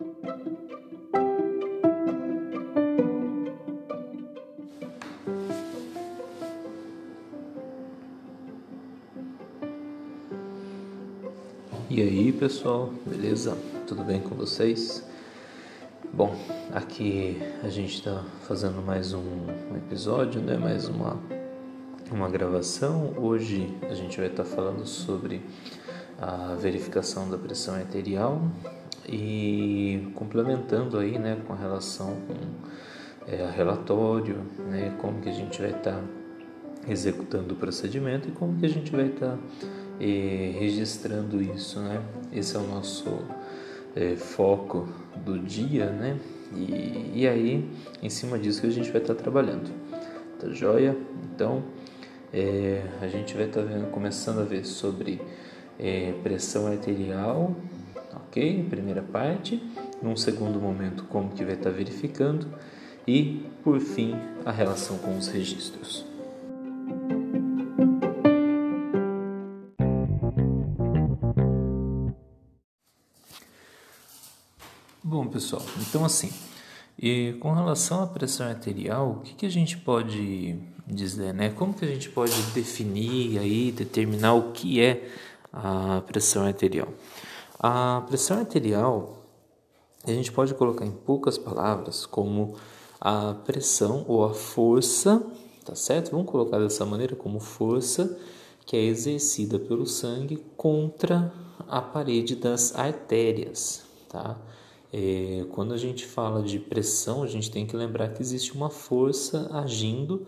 E aí pessoal, beleza? Tudo bem com vocês? Bom, aqui a gente está fazendo mais um episódio, né? Mais uma, uma gravação. Hoje a gente vai estar tá falando sobre a verificação da pressão arterial e complementando aí, né, com relação com é, relatório, né? Como que a gente vai estar tá executando o procedimento e como que a gente vai estar tá e registrando isso, né? Esse é o nosso é, foco do dia, né? E, e aí, em cima disso que a gente vai estar tá trabalhando, tá joia? Então, é, a gente vai estar tá começando a ver sobre é, pressão arterial, ok? Primeira parte. Num segundo momento, como que vai estar tá verificando e, por fim, a relação com os registros. Bom, pessoal, então assim, e com relação à pressão arterial, o que, que a gente pode dizer, né? Como que a gente pode definir aí, determinar o que é a pressão arterial? A pressão arterial, a gente pode colocar em poucas palavras como a pressão ou a força, tá certo? Vamos colocar dessa maneira como força que é exercida pelo sangue contra a parede das artérias, tá? É, quando a gente fala de pressão, a gente tem que lembrar que existe uma força agindo,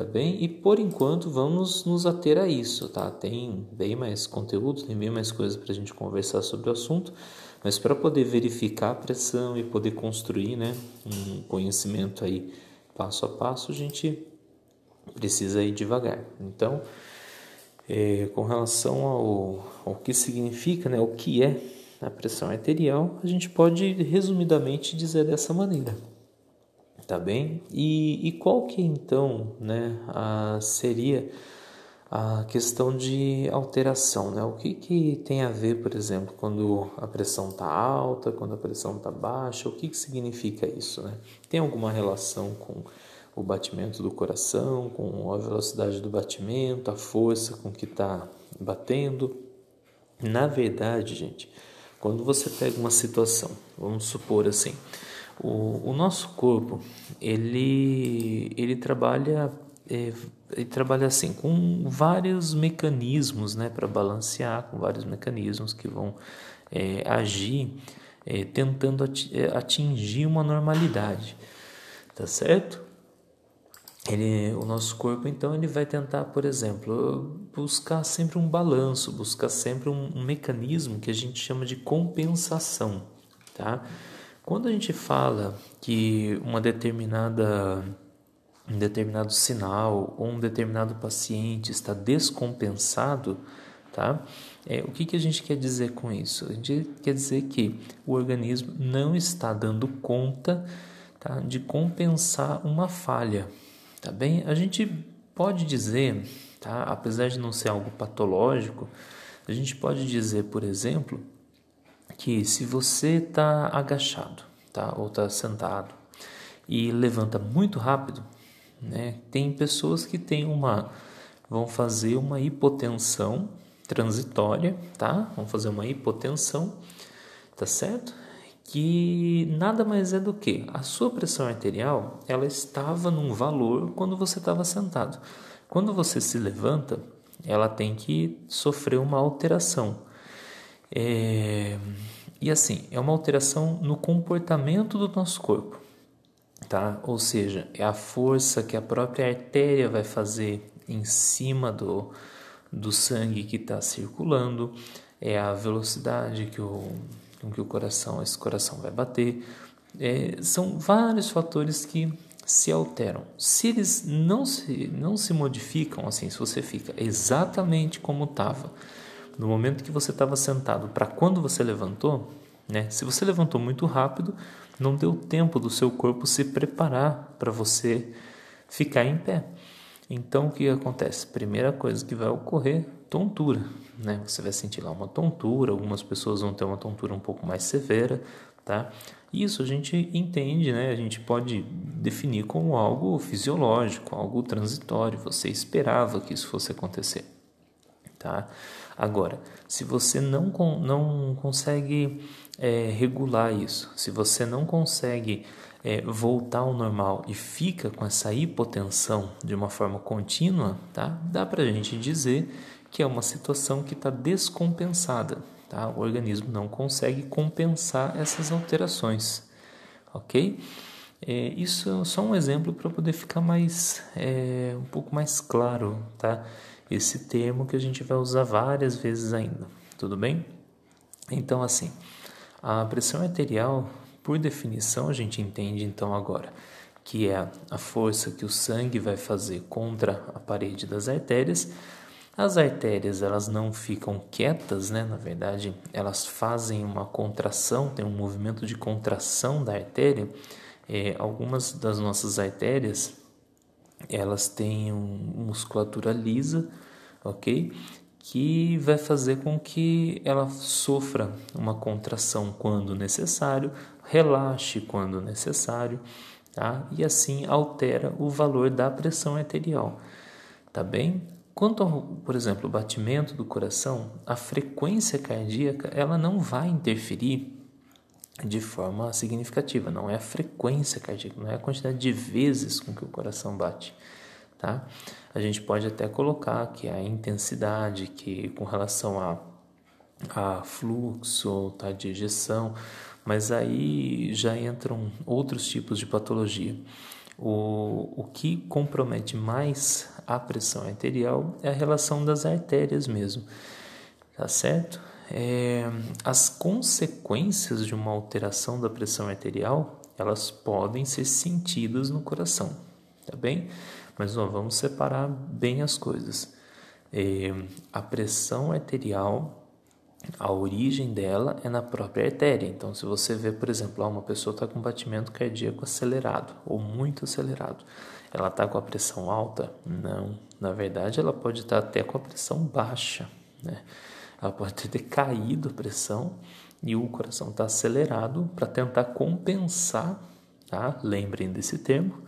tá bem? E por enquanto vamos nos ater a isso, tá? Tem bem mais conteúdo, tem bem mais coisas para a gente conversar sobre o assunto, mas para poder verificar a pressão e poder construir, né, um conhecimento aí passo a passo, a gente precisa ir devagar. Então, é, com relação ao, ao que significa, né, o que é a pressão arterial, a gente pode resumidamente dizer dessa maneira. Tá bem? E, e qual que então né, a, seria a questão de alteração? Né? O que, que tem a ver, por exemplo, quando a pressão está alta, quando a pressão está baixa? O que, que significa isso? Né? Tem alguma relação com o batimento do coração, com a velocidade do batimento, a força com que está batendo? Na verdade, gente, quando você pega uma situação, vamos supor assim, o, o nosso corpo ele ele trabalha é, ele trabalha assim com vários mecanismos, né, para balancear, com vários mecanismos que vão é, agir é, tentando é, atingir uma normalidade, tá certo? ele, o nosso corpo então ele vai tentar, por exemplo, buscar sempre um balanço, buscar sempre um, um mecanismo que a gente chama de compensação, tá? Quando a gente fala que uma determinada um determinado sinal ou um determinado paciente está descompensado, tá? É, o que, que a gente quer dizer com isso? A gente quer dizer que o organismo não está dando conta tá, de compensar uma falha, Tá bem? A gente pode dizer, tá? apesar de não ser algo patológico, a gente pode dizer, por exemplo, que se você está agachado, tá? Ou está sentado e levanta muito rápido, né? Tem pessoas que têm uma, vão fazer uma hipotensão transitória, tá? Vão fazer uma hipotensão, tá certo? que nada mais é do que a sua pressão arterial, ela estava num valor quando você estava sentado. Quando você se levanta, ela tem que sofrer uma alteração. É... E assim, é uma alteração no comportamento do nosso corpo, tá? Ou seja, é a força que a própria artéria vai fazer em cima do, do sangue que está circulando, é a velocidade que o com que o coração, esse coração vai bater. É, são vários fatores que se alteram. Se eles não se, não se modificam, assim, se você fica exatamente como estava no momento que você estava sentado para quando você levantou, né? Se você levantou muito rápido, não deu tempo do seu corpo se preparar para você ficar em pé. Então o que acontece? Primeira coisa que vai ocorrer, tontura, né? Você vai sentir lá uma tontura, algumas pessoas vão ter uma tontura um pouco mais severa, tá? Isso a gente entende, né? A gente pode definir como algo fisiológico, algo transitório. Você esperava que isso fosse acontecer, tá? Agora, se você não, não consegue é, regular isso, se você não consegue é, voltar ao normal e fica com essa hipotensão de uma forma contínua, tá? Dá para a gente dizer que é uma situação que está descompensada, Tá? O organismo não consegue compensar essas alterações, ok? É, isso é só um exemplo para poder ficar mais é, um pouco mais claro, tá? Esse termo que a gente vai usar várias vezes ainda, tudo bem? Então assim, a pressão arterial, por definição, a gente entende então agora que é a força que o sangue vai fazer contra a parede das artérias as artérias elas não ficam quietas, né? Na verdade, elas fazem uma contração, tem um movimento de contração da artéria. É, algumas das nossas artérias elas têm uma musculatura lisa, ok? Que vai fazer com que ela sofra uma contração quando necessário, relaxe quando necessário, tá? E assim altera o valor da pressão arterial, tá bem? Quanto ao, por exemplo, o batimento do coração, a frequência cardíaca ela não vai interferir de forma significativa, não é a frequência cardíaca, não é a quantidade de vezes com que o coração bate, tá? A gente pode até colocar que a intensidade que com relação a, a fluxo, tá, de ejeção, mas aí já entram outros tipos de patologia. O, o que compromete mais a pressão arterial é a relação das artérias mesmo, tá certo? É, as consequências de uma alteração da pressão arterial elas podem ser sentidas no coração, tá bem? Mas vamos separar bem as coisas. É, a pressão arterial a origem dela é na própria artéria. Então, se você vê, por exemplo, uma pessoa está com batimento cardíaco acelerado ou muito acelerado, ela está com a pressão alta? Não. Na verdade, ela pode estar tá até com a pressão baixa. Né? Ela pode ter caído a pressão e o coração está acelerado para tentar compensar. Tá? Lembrem desse termo.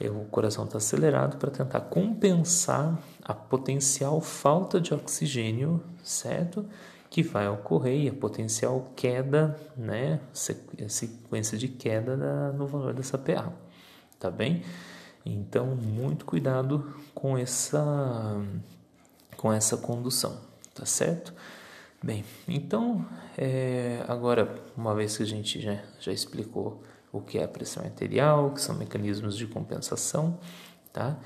É, o coração está acelerado para tentar compensar a potencial falta de oxigênio, certo? que vai ocorrer e a potencial queda, né, sequência de queda da, no valor dessa PA, tá bem? Então, muito cuidado com essa com essa condução, tá certo? Bem, então, é, agora, uma vez que a gente já, já explicou o que é a pressão arterial, que são mecanismos de compensação, tá?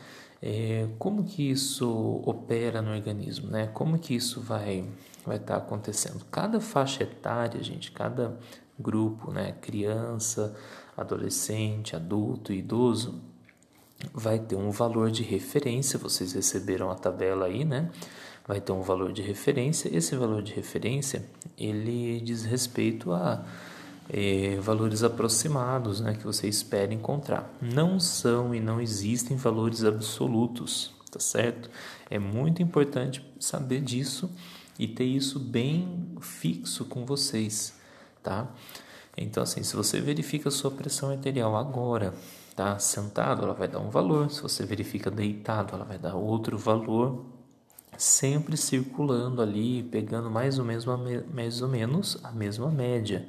É, como que isso opera no organismo, né? Como que isso vai vai estar tá acontecendo? Cada faixa etária, gente, cada grupo, né? Criança, adolescente, adulto, idoso, vai ter um valor de referência. Vocês receberam a tabela aí, né? Vai ter um valor de referência. Esse valor de referência ele diz respeito a é, valores aproximados né, que você espera encontrar. Não são e não existem valores absolutos, tá certo? É muito importante saber disso e ter isso bem fixo com vocês, tá? Então, assim, se você verifica a sua pressão arterial agora, tá? Sentado, ela vai dar um valor. Se você verifica deitado, ela vai dar outro valor. Sempre circulando ali, pegando mais ou menos, mais ou menos a mesma média.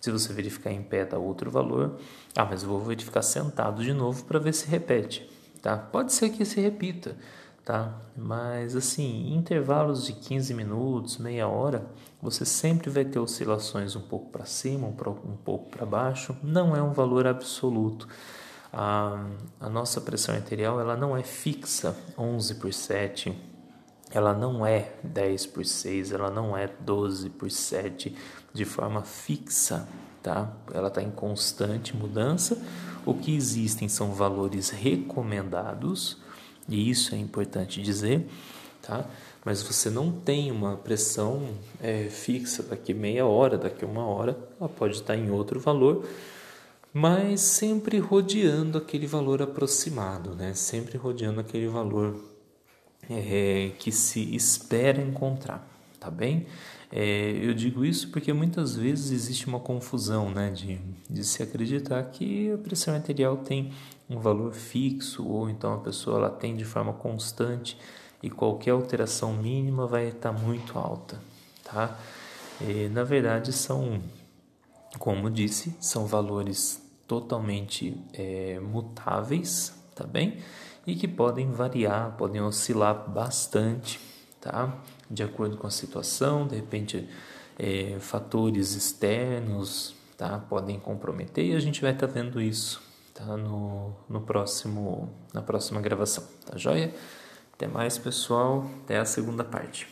Se você verificar em pé, dá outro valor. Ah, mas eu vou verificar sentado de novo para ver se repete, tá? Pode ser que se repita, tá? Mas assim, intervalos de 15 minutos, meia hora, você sempre vai ter oscilações um pouco para cima, um pouco para baixo. Não é um valor absoluto. A, a nossa pressão arterial ela não é fixa, 11 por 7, ela não é 10 por 6, ela não é 12 por 7, de forma fixa, tá? Ela está em constante mudança. O que existem são valores recomendados, e isso é importante dizer, tá? Mas você não tem uma pressão é, fixa daqui meia hora, daqui uma hora, ela pode estar em outro valor, mas sempre rodeando aquele valor aproximado, né? Sempre rodeando aquele valor é, que se espera encontrar, tá bem? É, eu digo isso porque muitas vezes existe uma confusão, né, de, de se acreditar que a pressão arterial tem um valor fixo ou então a pessoa ela tem de forma constante e qualquer alteração mínima vai estar muito alta, tá? E, na verdade são, como disse, são valores totalmente é, mutáveis, tá bem? E que podem variar, podem oscilar bastante, tá? De acordo com a situação, de repente é, fatores externos, tá? Podem comprometer e a gente vai estar tá vendo isso, tá? No, no próximo, na próxima gravação, tá joia? Até mais, pessoal. Até a segunda parte.